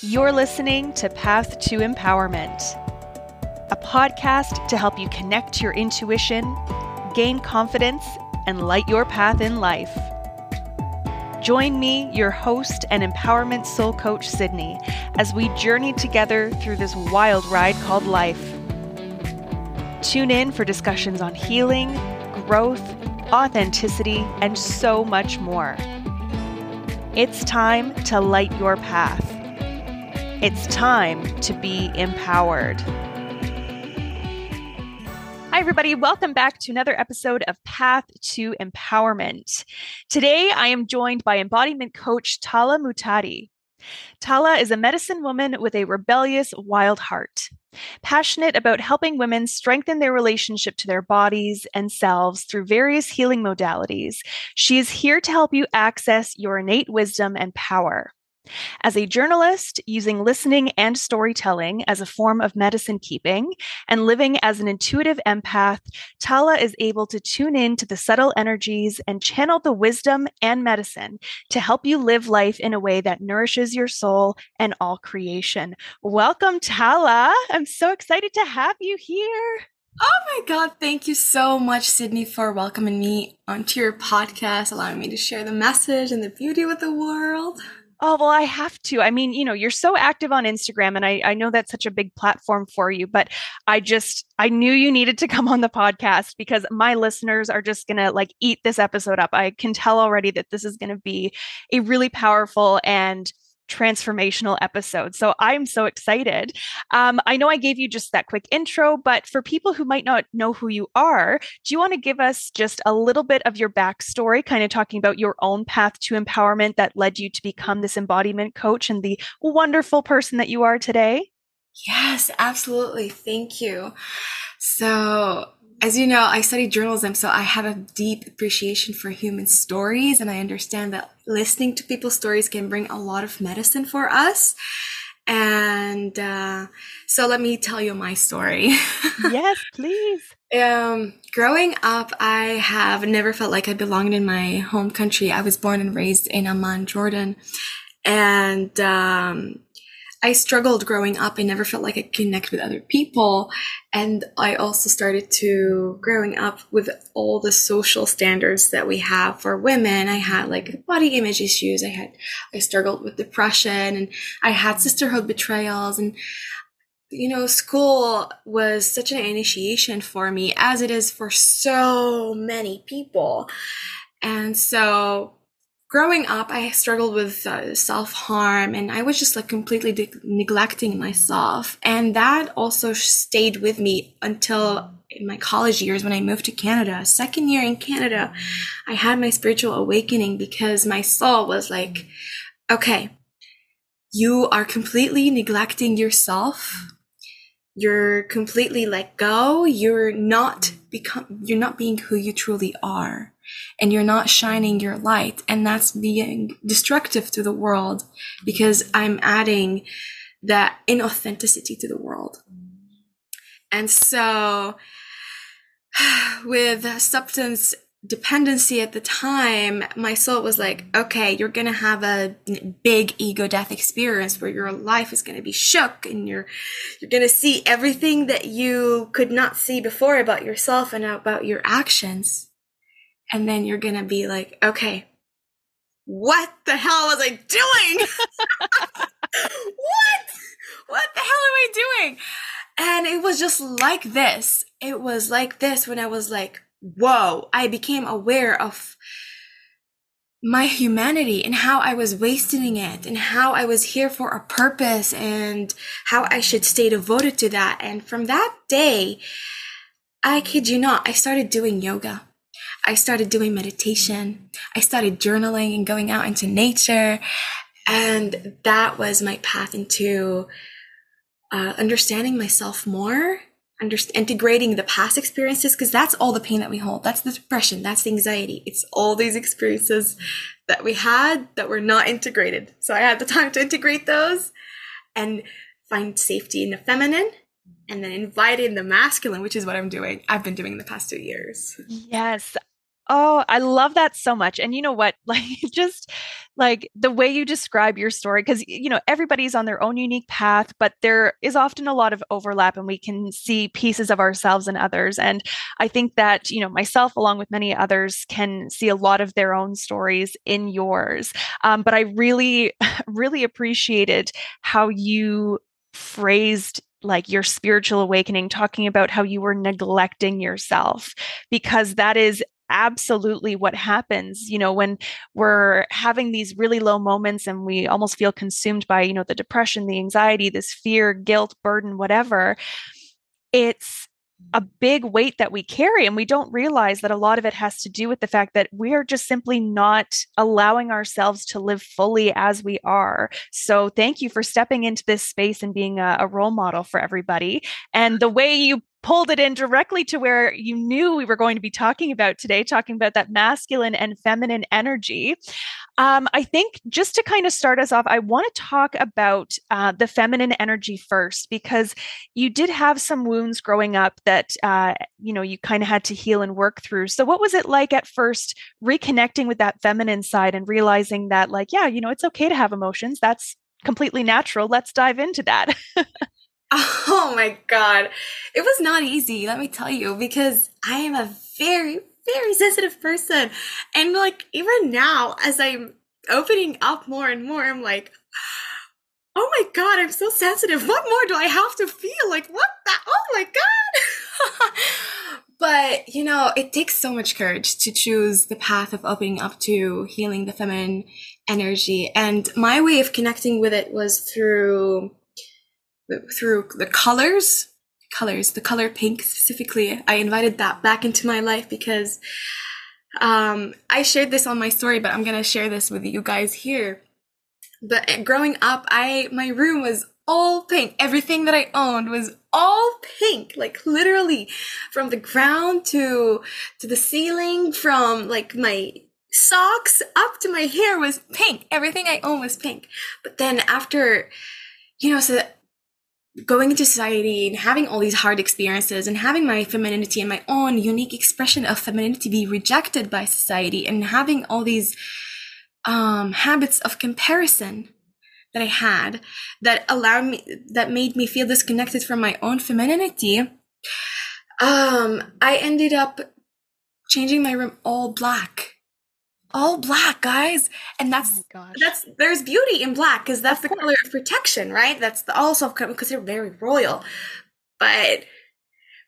You're listening to Path to Empowerment, a podcast to help you connect your intuition, gain confidence, and light your path in life. Join me, your host and empowerment soul coach, Sydney, as we journey together through this wild ride called life. Tune in for discussions on healing, growth, authenticity, and so much more. It's time to light your path. It's time to be empowered. Hi, everybody. Welcome back to another episode of Path to Empowerment. Today, I am joined by embodiment coach Tala Muhtadi. Tala is a medicine woman with a rebellious, wild heart. Passionate about helping women strengthen their relationship to their bodies and selves through various healing modalities, she is here to help you access your innate wisdom and power. As a journalist, using listening and storytelling as a form of medicine keeping, and living as an intuitive empath, Tala is able to tune in to the subtle energies and channel the wisdom and medicine to help you live life in a way that nourishes your soul and all creation. Welcome, Tala. I'm so excited to have you here. Oh my God. Thank you so much, Sydney, for welcoming me onto your podcast, allowing me to share the message and the beauty with the world. Oh, well, I have to. I mean, you know, you're so active on Instagram, and I, I know that's such a big platform for you, but I just, I knew you needed to come on the podcast because my listeners are just to like eat this episode up. I can tell already that this is to be a really powerful and transformational episode. So I'm so excited. Um, I know I gave you just that quick intro, but for people who might not know who you are, do you want to give us just a little bit of your backstory, kind of talking about your own path to empowerment that led you to become this embodiment coach and the wonderful person that you are today? Yes, absolutely. Thank you. So, as you know, I studied journalism, so I have a deep appreciation for human stories, and I understand that listening to people's stories can bring a lot of medicine for us. And uh, so, let me tell you my story. yes, please. Um, growing up, I have never felt like I belonged in my home country. I was born and raised in Amman, Jordan, and um, I struggled growing up. I never felt like I connect with other people. And I also started to growing up with all the social standards that we have for women. I had like body image issues. I had, I struggled with depression and I had sisterhood betrayals and you know, school was such an initiation for me as it is for so many people. And so growing up, I struggled with uh, self harm and I was just like completely de- neglecting myself. And that also stayed with me until in my college years when I moved to Canada. Second year in Canada, I had my spiritual awakening because my soul was like, okay, you are completely neglecting yourself. You're completely let go. You're not become, you're not being who you truly are and you're not shining your light. And that's being destructive to the world because I'm adding that inauthenticity to the world. And so with substance dependency at the time, my soul was like, okay, you're going to have a big ego death experience where your life is going to be shook and you're, you're going to see everything that you could not see before about yourself and about your actions. And then you're going to be like, okay, what the hell was I doing? what? What the hell am I doing? And it was just like this. It was like this when I was like, whoa, I became aware of my humanity and how I was wasting it and how I was here for a purpose and how I should stay devoted to that. And from that day, I kid you not, I started doing yoga. I started doing meditation. I started journaling and going out into nature. And that was my path into uh, understanding myself more, under- integrating the past experiences, because that's all the pain that we hold. That's the depression. That's the anxiety. It's all these experiences that we had that were not integrated. So I had the time to integrate those and find safety in the feminine and then invite in the masculine, which is what I'm doing. I've been doing the past two years. Yes. Oh, I love that so much. And you know what? Like, just like the way you describe your story, because, you know, everybody's on their own unique path, but there is often a lot of overlap and we can see pieces of ourselves and others. And I think that, you know, myself, along with many others, can see a lot of their own stories in yours. Um, but I really, really appreciated how you phrased like your spiritual awakening, talking about how you were neglecting yourself, because that is absolutely what happens you know when we're having these really low moments and we almost feel consumed by you know the depression the anxiety this fear guilt burden whatever it's a mm. big weight that we carry and we don't realize that a lot of it has to do with the fact that we are just simply not allowing ourselves to live fully as we are. So thank you for stepping into this space and being a, a role model for everybody. And the way you pulled it in directly to where you knew we were going to be talking about today, talking about that masculine and feminine energy. Um, I think just to kind of start us off, I want to talk about uh, the feminine energy first because you did have some wounds growing up that uh, you know you kind of had to heal and work through. So, what was it like at first reconnecting with that feminine side and realizing that, like, yeah, you know, it's okay to have emotions. That's completely natural. Let's dive into that. Oh my God. It was not easy, let me tell you, because I am a very, very sensitive person. And like, even now, as I'm opening up more and more, I'm like, oh my God, I'm so sensitive. What more do I have to feel? Like, what the? Oh my God. but, you know, it takes so much courage to choose the path of opening up to healing the feminine energy. And my way of connecting with it was through through the colors, colors, the color pink specifically. I invited that back into my life because um, I shared this on my story, but I'm gonna share this with you guys here. But growing up, I my room was all pink. Everything that I owned was all pink, like literally from the ground to to the ceiling, from like my socks up to my hair was pink. Everything I owned was pink. But then after, you know, so going into society and having all these hard experiences and having my femininity and my own unique expression of femininity be rejected by society and having all these um, habits of comparison that I had that allowed me, that made me feel disconnected from my own femininity, um, I ended up changing my room all black all black, guys. And that's oh that's there's beauty in black because that's the color of protection, right? That's the also because they're very royal. But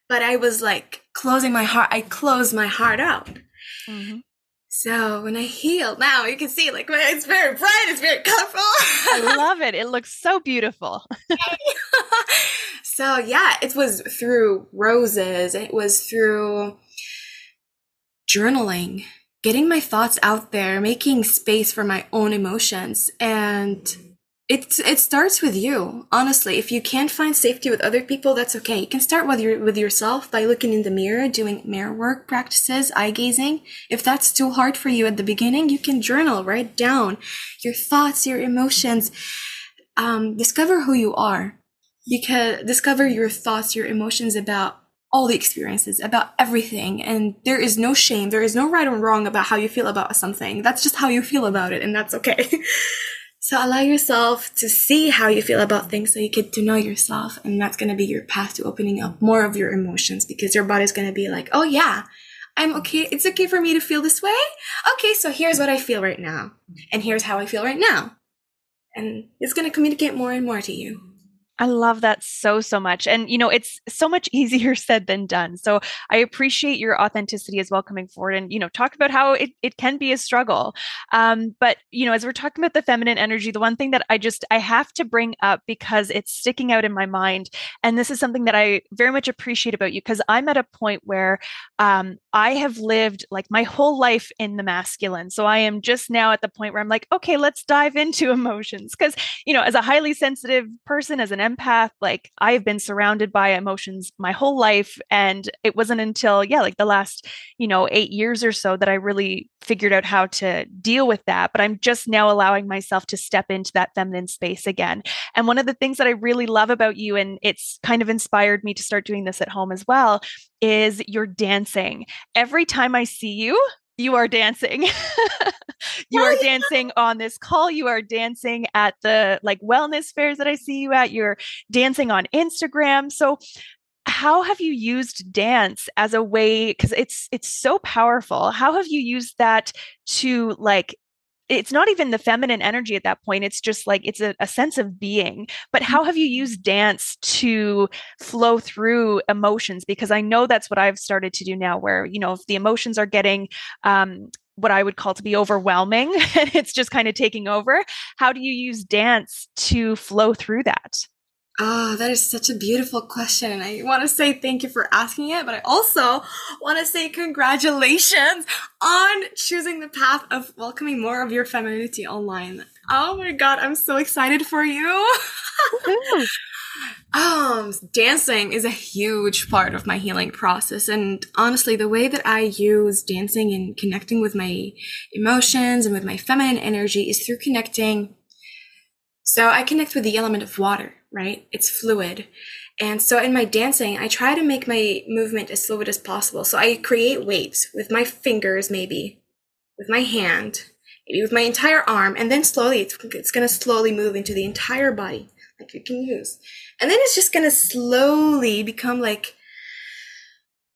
but I was like closing my heart. I closed my heart out. Mm-hmm. So when I healed, now you can see like it's very bright, it's very colorful. I love it. It looks so beautiful. so yeah, it was through roses. It was through journaling getting my thoughts out there, making space for my own emotions. And it, it starts with you. Honestly, if you can't find safety with other people, that's okay. You can start with your, with yourself by looking in the mirror, doing mirror work practices, eye gazing. If that's too hard for you at the beginning, you can journal, write down your thoughts, your emotions. Um, discover who you are because discover your thoughts, your emotions about all the experiences, about everything. And there is no shame. There is no right or wrong about how you feel about something. That's just how you feel about it. And that's okay. so allow yourself to see how you feel about things so you get to know yourself. And that's going to be your path to opening up more of your emotions because your body's going to be like, oh yeah, I'm okay. It's okay for me to feel this way. Okay. So here's what I feel right now. And here's how I feel right now. And it's going to communicate more and more to you. I love that so, so much. And, you know, it's so much easier said than done. So I appreciate your authenticity as well coming forward and, you know, talk about how it, it can be a struggle. Um, but, you know, as we're talking about the feminine energy, the one thing that I just, I have to bring up because it's sticking out in my mind. And this is something that I very much appreciate about you because I'm at a point where um, I have lived like my whole life in the masculine. So I am just now at the point where I'm like, okay, let's dive into emotions. Because, you know, as a highly sensitive person, as an empath, like I've been surrounded by emotions my whole life. And it wasn't until, yeah, like the last, you know, eight years or so that I really figured out how to deal with that. But I'm just now allowing myself to step into that feminine space again. And one of the things that I really love about you, and it's kind of inspired me to start doing this at home as well, is your dancing. Every time I see you, you are dancing. you are dancing on this call. You are dancing at the like wellness fairs that I see you at. You're dancing on Instagram. So how have you used dance as a way because it's it's so powerful how have you used that to like it's not even the feminine energy at that point it's just like it's a, a, sense of being. But how have you used dance to flow through emotions? Because i know that's what i've started to do now where you know if the emotions are getting um, what i would call to be overwhelming and it's just kind of taking over how do you use dance to flow through that Oh, that is such a beautiful question. And I want to say thank you for asking it, but I also want to say congratulations on choosing the path of welcoming more of your femininity online. Oh my God, I'm so excited for you. um, dancing is a huge part of my healing process. And honestly, the way that I use dancing and connecting with my emotions and with my feminine energy is through connecting. So I connect with the element of water right? It's fluid. And so in my dancing, I try to make my movement as fluid as possible. So I create waves with my fingers, maybe with my hand, maybe with my entire arm, and then slowly it's, it's going to slowly move into the entire body, like you can use. And then it's just going to slowly become like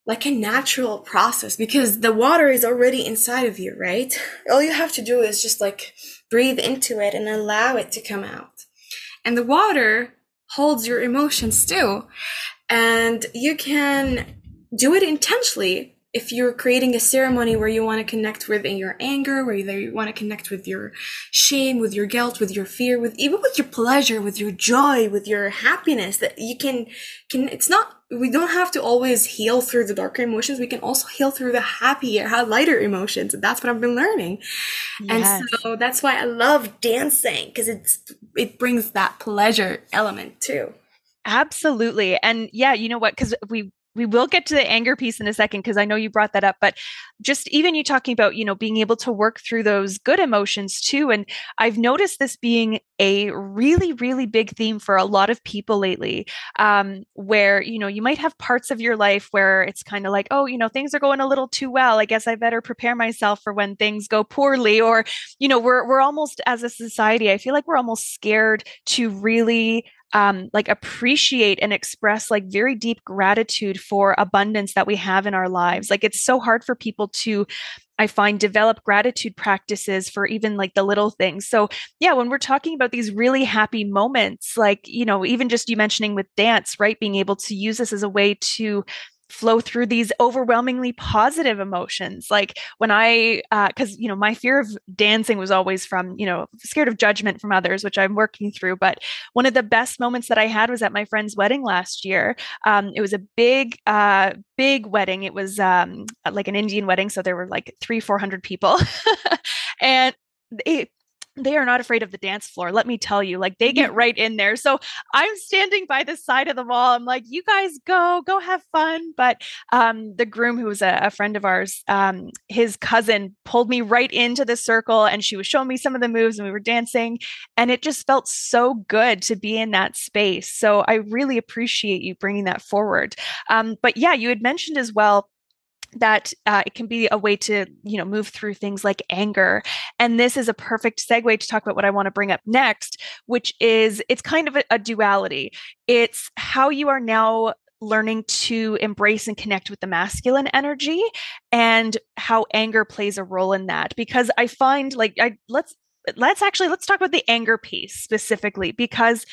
like a natural process because the water is already inside of you, right? All you have to do is just like breathe into it and allow it to come out. And the water holds your emotions too. And you can do it intentionally if you're creating a ceremony where you want to connect with your anger, where you want to connect with your shame, with your guilt, with your fear, with even with your pleasure, with your joy, with your happiness, that you can, can, it's not, we don't have to always heal through the darker emotions. We can also heal through the happier, lighter emotions. And that's what I've been learning. Yes. And so that's why I love dancing because it's, it brings that pleasure element too. Absolutely. And yeah, you know what? Because we we will get to the anger piece in a second because I know you brought that up, but just even you talking about, you know, being able to work through those good emotions too. And I've noticed this being a really, really big theme for a lot of people lately, um, where, you know, you might have parts of your life where it's kind of like, oh, you know, things are going a little too well. I guess I better prepare myself for when things go poorly. Or, you know, we're, we're almost as a society, I feel like we're almost scared to really um, like appreciate and express like very deep gratitude for abundance that we have in our lives. Like it's so hard for people to I find develop gratitude practices for even like the little things. So, yeah, when we're talking about these really happy moments, like, you know, even just you mentioning with dance, right? Being able to use this as a way to flow through these overwhelmingly positive emotions like when i because uh, you know my fear of dancing was always from you know scared of judgment from others which i'm working through but one of the best moments that i had was at my friend's wedding last year. Um, it was a big uh, big wedding. It was um, like an indian wedding so there were like three four hundred people. And it they are not afraid of the dance floor. Let me tell you, like they get right in there. So I'm standing by the side of the wall. I'm like, you guys go, go have fun. But um, the groom, who was a, a friend of ours, um, his cousin pulled me right into the circle and she was showing me some of the moves and we were dancing. And it just felt so good to be in that space. So I really appreciate you bringing that forward. Um, but yeah, you had mentioned as well that uh, it can be a way to you know move through things like anger. And this is a perfect segue to talk about what i want to bring up next which is it's kind of a, a duality. It's how you are now learning to embrace and connect with the masculine energy and how anger plays a role in that. Because i find like i let's let's actually let's talk about the anger piece specifically because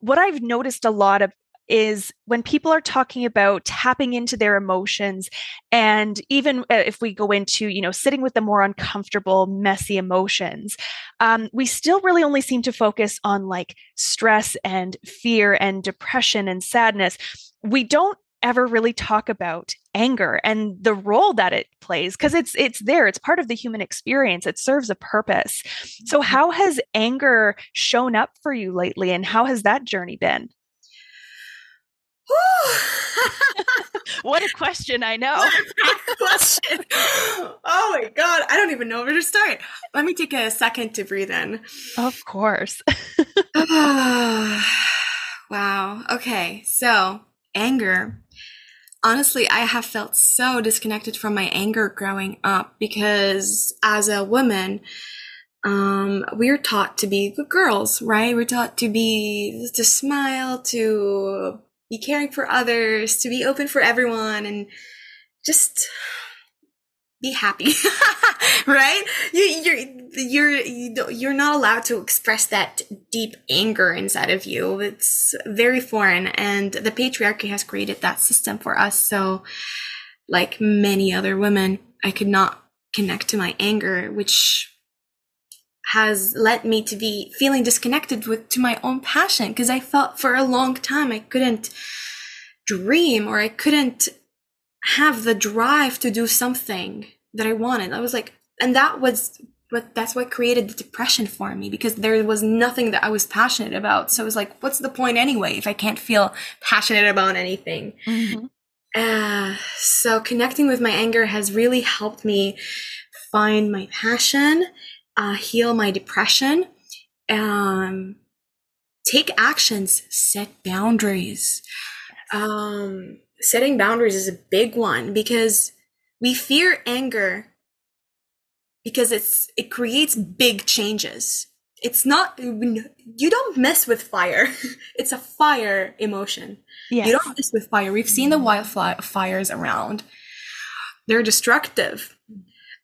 what i've noticed a lot of is when people are talking about tapping into their emotions and even uh, if we go into you know sitting with the more uncomfortable messy emotions um, we still really only seem to focus on like stress and fear and depression and sadness. We don't ever really talk about anger and the role that it plays because it's it's there it's part of the human experience it serves a purpose. So mm-hmm. how has anger shown up for you lately and how has that journey been what a question, I know. question. Oh my God. I don't even know where to start. Let me take a second to breathe in. Of course. wow. Okay. So, anger. honestly, I have felt so disconnected from my anger growing up because as a woman, um, we're taught to be good girls, right? We're taught to be, to smile, to be caring for others, to be open for everyone, and just be happy right? You you're you're you you're not allowed to express that deep anger inside of you. It's very foreign and the patriarchy has created that system for us. So like many other women i could not connect to my anger which has led me to be feeling disconnected with to my own passion because i felt for a long time i couldn't dream or i couldn't have the drive to do something that I wanted. I was like, and that was what that's what created the depression for me because there was nothing that I was passionate about. So I was like, what's the point anyway if I can't feel passionate about anything? Mm-hmm. Uh, so connecting with my anger has really helped me find my passion, uh, heal my depression, um, take actions, set boundaries. Um, setting boundaries is a big one because we fear anger because it's it creates big changes. It's not you don't mess with fire. it's a fire emotion. Yes. You don't mess with fire. We've seen the wildfires around. They're destructive.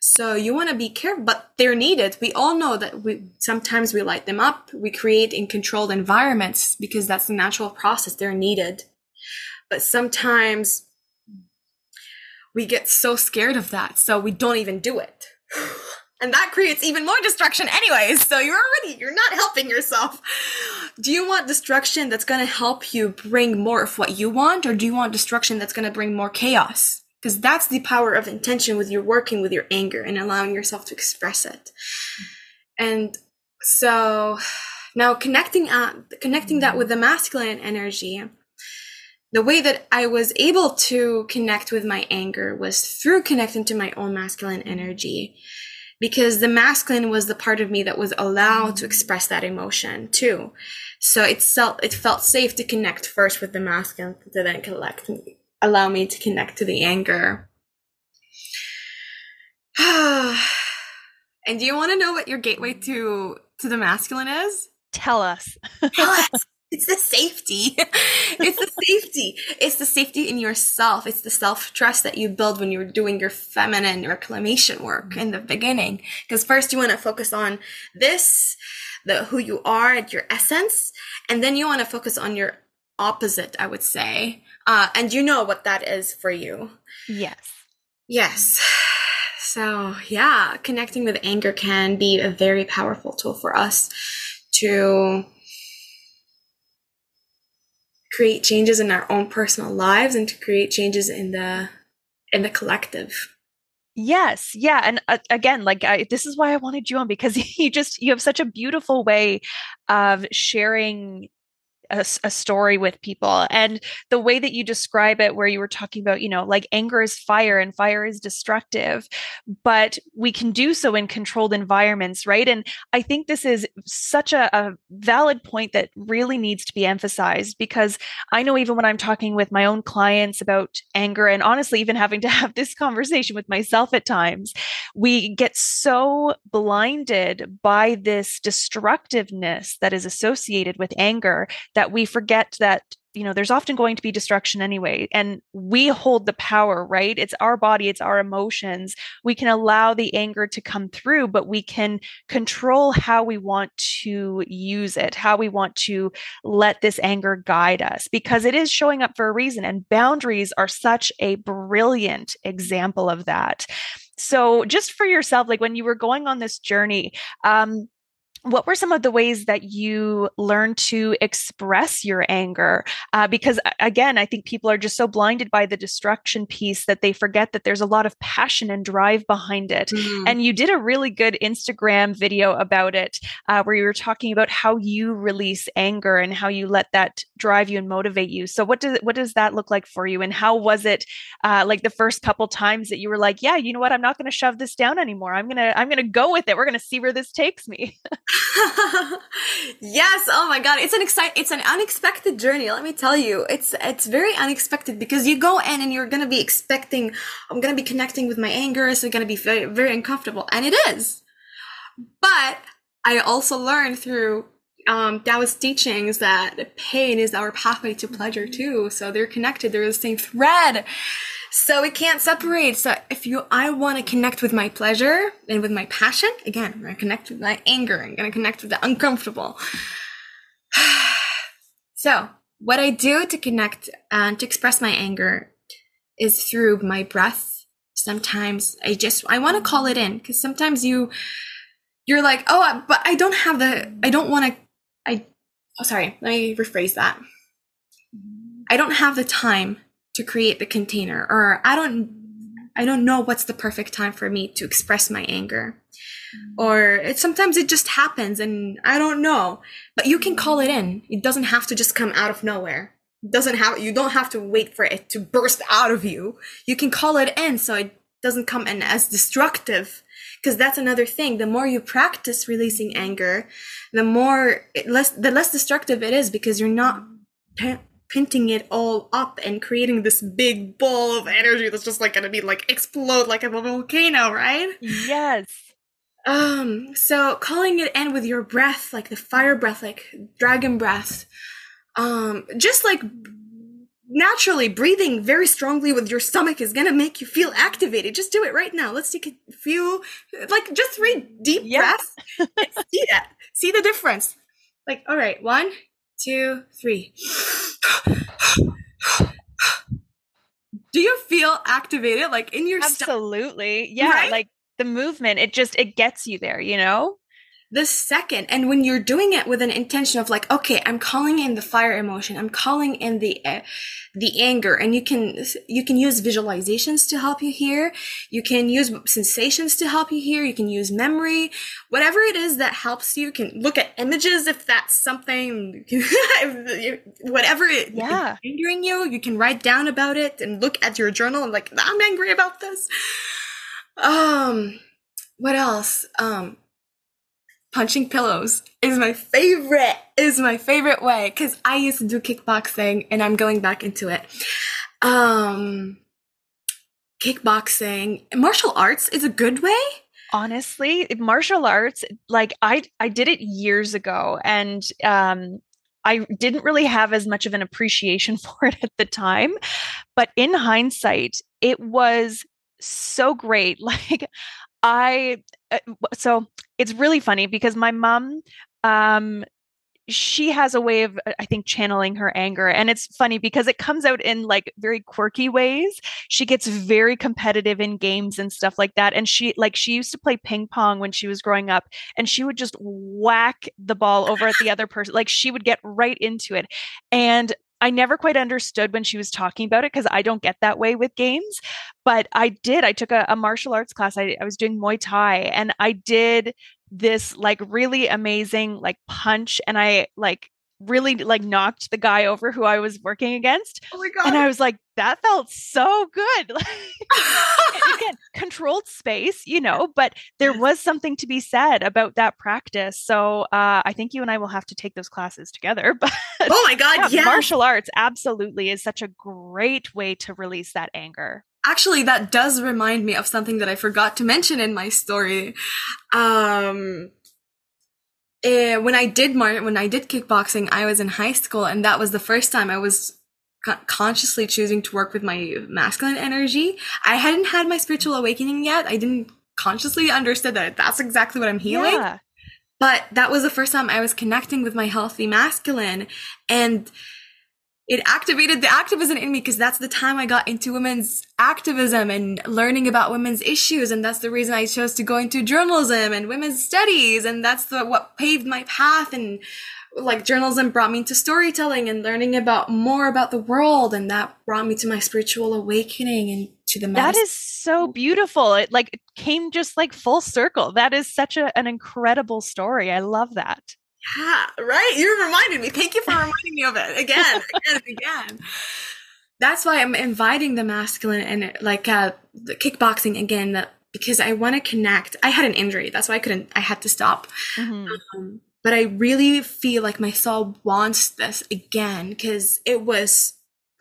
So you want to be careful, but they're needed. We all know that we sometimes we light them up. We create in controlled environments because that's the natural process. They're needed. But sometimes we get so scared of that, so we don't even do it. And that creates even more destruction anyways. So you're already, you're not helping yourself. Do you want destruction that's going to help you bring more of what you want? Or do you want destruction that's going to bring more chaos? Because that's the power of intention with your working with your anger and allowing yourself to express it. And so now connecting, uh, connecting that with the masculine energy, the way that I was able to connect with my anger was through connecting to my own masculine energy. Because the masculine was the part of me that was allowed to express that emotion too. So it felt, it felt safe to connect first with the masculine to then collect, allow me to connect to the anger. and do you want to know what your gateway to, to the masculine is? Tell us. Tell us. It's the safety. it's the safety. It's the safety in yourself. It's the self trust that you build when you're doing your feminine reclamation work in the beginning. Because first you want to focus on this, the who you are at your essence, and then you want to focus on your opposite. I would say, uh, and you know what that is for you. Yes. Yes. So yeah, connecting with anger can be a very powerful tool for us to create changes in our own personal lives and to create changes in the in the collective yes yeah and uh, again like I, this is why i wanted you on because you just you have such a beautiful way of sharing a, a, story with people. And the way that you describe it where you were talking about you know like anger is fire and fire is destructive but we can do so in controlled environments right? And i think this is such a, a valid point that really needs to be emphasized because i know even when i'm talking with my own clients about anger and honestly even having to have this conversation with myself at times we get so blinded by this destructiveness that is associated with anger that we forget that you know there's often going to be destruction anyway and we hold the power right? It's our body it's our emotions. We can allow the anger to come through but we can control how we want to use it how we want to let this anger guide us because it is showing up for a reason and boundaries are such a brilliant example of that. So just for yourself like when you were going on this journey um what were some of the ways that you learned to express your anger? Uh, because again, I think people are just so blinded by the destruction piece that they forget that there's a lot of passion and drive behind it. Mm-hmm. And you did a really good Instagram video about it, uh, where you were talking about how you release anger and how you let that drive you and motivate you. So, what does what does that look like for you? And how was it, uh, like the first couple times that you were like, "Yeah, you know what? I'm not going to shove this down anymore. I'm gonna I'm gonna go with it. We're gonna see where this takes me." yes. Oh my god, it's an excite. It's an unexpected journey. Let me tell you, it's it's very unexpected because you go in and you're gonna be expecting. I'm gonna be connecting with my anger, so it's gonna be very very uncomfortable, and it is. But I also learned through um, Taoist teachings that pain is our pathway to pleasure too. So they're connected. They're the same thread. So we can't separate. So if you, I want to connect with my pleasure and with my passion, again, I'm going to connect with my anger. I'm going to connect with the uncomfortable. so what I do to connect and to express my anger is through my breath. Sometimes I just, I want to call it in because sometimes you, you're like, oh, but I don't have the, I don't want to, I, oh, sorry, let me rephrase that. I don't have the time to create the container or I don't I don't know what's the perfect time for me to express my anger. Or it, sometimes it just happens and I don't know. But you can call it in. It doesn't have to just come out of nowhere. It doesn't have you don't have to wait for it to burst out of you. You can call it in so it doesn't come in as destructive. Because that's another thing. The more you practice releasing anger, the more less the less destructive it is because you're not pinting it all up and creating this big ball of energy that's just like gonna be like explode like a volcano, right? Yes. Um, so calling it in with your breath, like the fire breath, like dragon breath, um, just like naturally breathing very strongly with your stomach is gonna make you feel activated. Just do it right now. Let's take a few, like just three deep breaths. see that. See the difference. Like, all right, one, two, three. Do you feel activated like in your Absolutely. St- yeah, right? like the movement it just it gets you there, you know? The second and when you're doing it with an intention of like okay i'm calling in the fire emotion i'm calling in the uh, the anger and you can you can use visualizations to help you here you can use sensations to help you here you can use memory. Whatever it is that helps you, you can look at images if that's something whatever it, yeah. angering you you can write down about it and look at your journal and like i'm angry about this. Um what else? Um punching pillows is my favorite is my favorite way because i used to do kickboxing and i'm going back into it um kickboxing martial arts is a good way honestly martial arts like i i did it years ago and um I didn't really have as much of an appreciation for it at the time. But in hindsight, it was so great. Like, I, uh, so it's really funny because my mom um she has a way of i think channeling her anger and it's funny because it comes out in like very quirky ways. She gets very competitive in games and stuff like that and she like she used to play ping pong when she was growing up and she would just whack the ball over at the other person like she would get right into it and I never quite understood when she was talking about it because I don't get that way with games. But I did. I took a, a martial arts class. I, I was doing Muay Thai and I did this like really amazing like punch and I like really like knocked the guy over who I was working against. Oh my god. And I was like, that felt so good. Again, controlled space, you know, but there was something to be said about that practice. So uh, I think you and I will have to take those classes together. But oh my god, yeah, martial arts absolutely is such a great way to release that anger. Actually, that does remind me of something that I forgot to mention in my story. Um, uh, when I did mar- when I did kickboxing, I was in high school, and that was the first time I was consciously choosing to work with my masculine energy. I hadn't had my spiritual awakening yet. I didn't consciously understood that that's exactly what I'm healing. Yeah. But that was the first time I was connecting with my healthy masculine, and it activated the activism in me because that's the time I got into women's activism and learning about women's issues. And that's the reason I chose to go into journalism and women's studies. And that's the, what paved my path. And like journalism brought me into storytelling and learning about more about the world. And that brought me to my spiritual awakening and to the medicine. That is so beautiful. It like came just like full circle. That is such a, an incredible story. I love that. Yeah, right. You reminded me. Thank you for reminding me of it again, again, and again. That's why I'm inviting the masculine and like uh, the kickboxing again. That because I want to connect. I had an injury, that's why I couldn't. I had to stop. Mm-hmm. Um, but I really feel like my soul wants this again because it was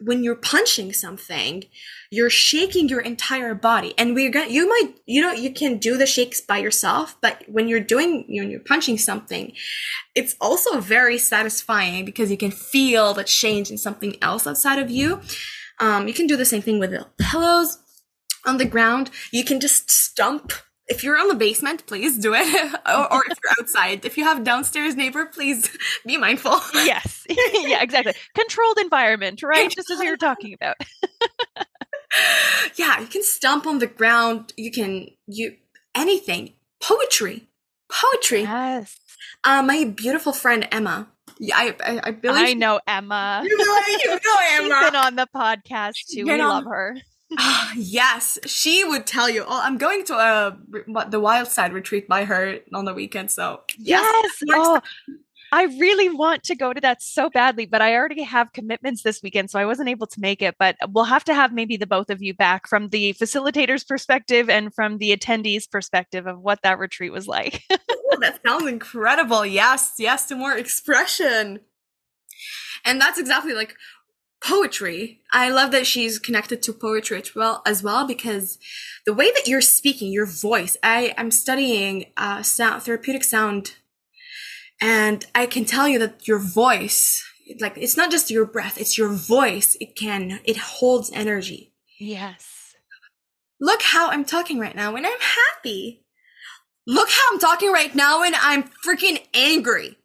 when you're punching something, you're shaking your entire body. And we're going you might, you know, you can do the shakes by yourself, but when you're doing, you know, you're punching something, it's also very satisfying because you can feel the change in something else outside of you. Um, you can do the same thing with the pillows on the ground. You can just stump if you're on the basement, please do it. or, or, if you're outside, if you have downstairs neighbor, please be mindful. yes. yeah, exactly. Controlled environment, right? Just as we were talking about. yeah, you can stomp on the ground. You can you anything. Poetry. Poetry. Yes. Uh, my beautiful friend Emma. Yeah, I, I, I believe I know Emma. You know, you know Emma. She's been on the podcast too. we love her. Ah, yes, she would tell you. Oh, I'm going to a the Wild Side retreat by her on the weekend. So yes, yes. Oh, I really want to go to that so badly, but I already have commitments this weekend, so I wasn't able to make it. But we'll have to have maybe the both of you back from the facilitator's perspective and from the attendees' perspective of what that retreat was like. oh, that sounds incredible. Yes, yes, to more expression. And that's exactly like poetry. I love that she's connected to poetry as well, as well because the way that you're speaking, your voice. I am studying uh, sound, therapeutic sound, and I can tell you that your voice, like it's not just your breath, it's your voice. It can, it holds energy. Yes. Look how I'm talking right now when I'm happy. Look how I'm talking right now when I'm freaking angry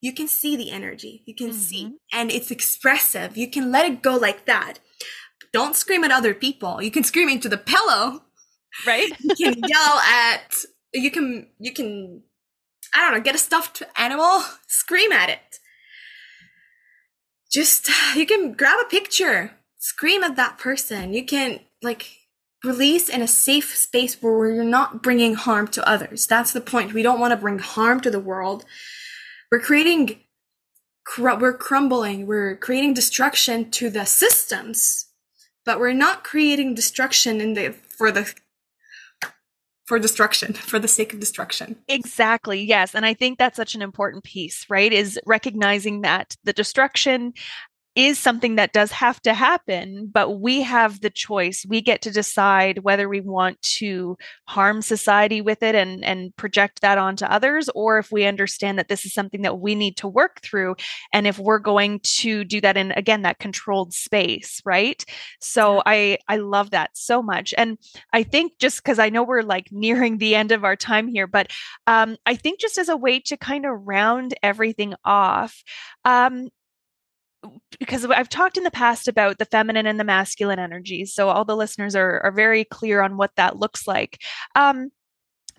you can see the energy. You can mm-hmm. see, and it's expressive. You can let it go like that. Don't scream at other people. You can scream into the pillow. Right? you can yell at, you can, you can, I don't know, get a stuffed animal, scream at it. Just, you can grab a picture, scream at that person. You can, like, release in a safe space where you're not bringing harm to others. That's the point. We don't want to bring harm to the world we're creating cr- we're crumbling we're creating destruction to the systems but we're not creating destruction in the for the for destruction for the sake of destruction. Exactly yes and i think that's such an important piece right is recognizing that the destruction is something that does have to happen, but we have the choice. We get to decide whether we want to harm society with it and, and project that onto others, or if we understand that this is something that we need to work through. And if we're going to do that in, again, that controlled space, right? So I, I love that so much. And I think just because I know we're like nearing the end of our time here, but um, I think just as a way to kind of round everything off, um, because I've talked in the past about the feminine and the masculine energies, so all the listeners are are very clear on what that looks like. Um,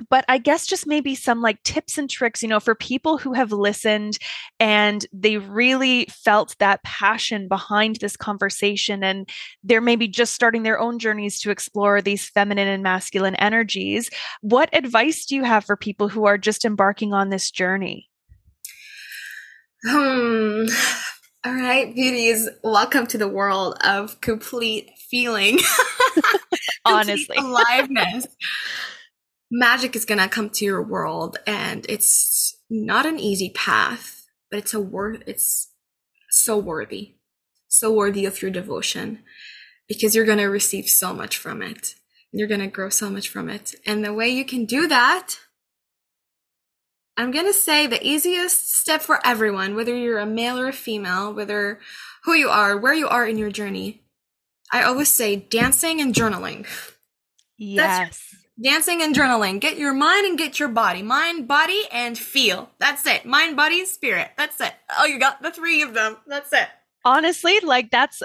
but I guess just maybe some like tips and tricks, you know, for people who have listened and they really felt that passion behind this conversation and they're maybe just starting their own journeys to explore these feminine and masculine energies. What advice do you have for people who are just embarking on this journey? Hmm. All right, beauties, welcome to the world of complete feeling. Honestly, aliveness. Magic is going to come to your world and it's not an easy path, but it's a worth it's so worthy. So worthy of your devotion because you're going to receive so much from it. You're going to grow so much from it. And the way you can do that I'm going to say the easiest step for everyone, whether you're a male or a female, whether who you are, where you are in your journey. I always say dancing and journaling. Yes. dancing and journaling. Get your mind and get your body. Mind, body, and feel. That's it. Mind, body, spirit. That's it. Oh, you got the three of them. That's it. Honestly, like that's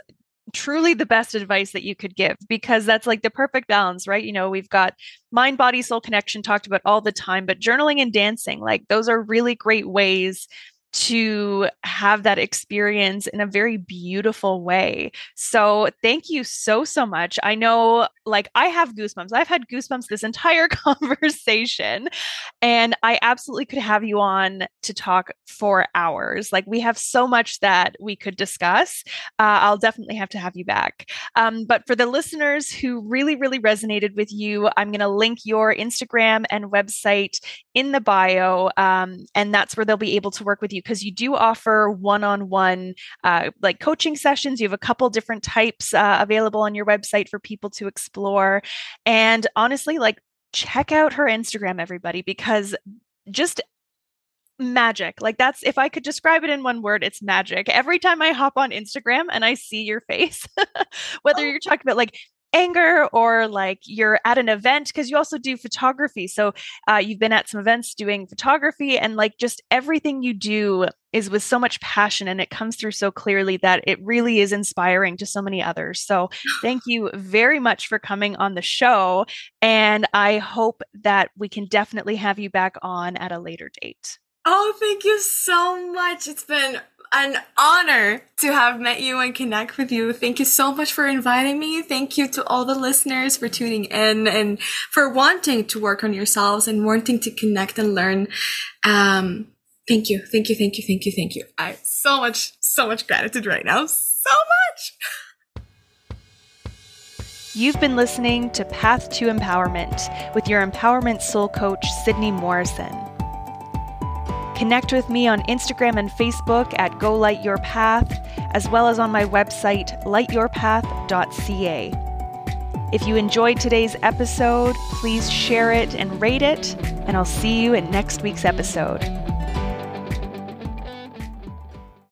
truly the best advice that you could give because that's like the perfect balance, right? You know, we've got mind, body, soul connection talked about all the time, but journaling and dancing, like those are really great ways to have that experience in a very beautiful way. So thank you so, so much. I know, like, I have goosebumps. I've had goosebumps this entire conversation, and I absolutely could have you on to talk for hours. Like, we have so much that we could discuss. Uh, I'll definitely have to have you back. Um, but for the listeners who really, really resonated with you, I'm going to link your Instagram and website in the bio. Um, and that's where they'll be able to work with you because you do offer one on one like coaching sessions. You have a couple different types uh, available on your website for people to explore. And honestly, like, check out her Instagram, everybody, because just magic. Like that's if I could describe it in one word, it's magic. Every time I hop on Instagram and I see your face, whether oh. you're talking about like anger or like you're at an event because you also do photography. So uh, you've been at some events doing photography and like just everything you do is with so much passion and it comes through so clearly that it really is inspiring to so many others. So thank you very much for coming on the show and i hope that we can definitely have you back on at a later date. Oh, thank you so much. It's been an honor to have met you and connect with you. Thank you so much for inviting me. Thank you to all the listeners for tuning in and for wanting to work on yourselves and wanting to connect and learn. Um, thank you. Thank you. Thank you. Thank you. Thank you. I so much, so much gratitude right now. So much. You've been listening to Path to Empowerment with your empowerment soul coach, Sydney Morrison. Connect with me on Instagram and Facebook at Go Light Your Path, as well as on my website, lightyourpath.ca. If you enjoyed today's episode, please share it and rate it, and I'll see you in next week's episode.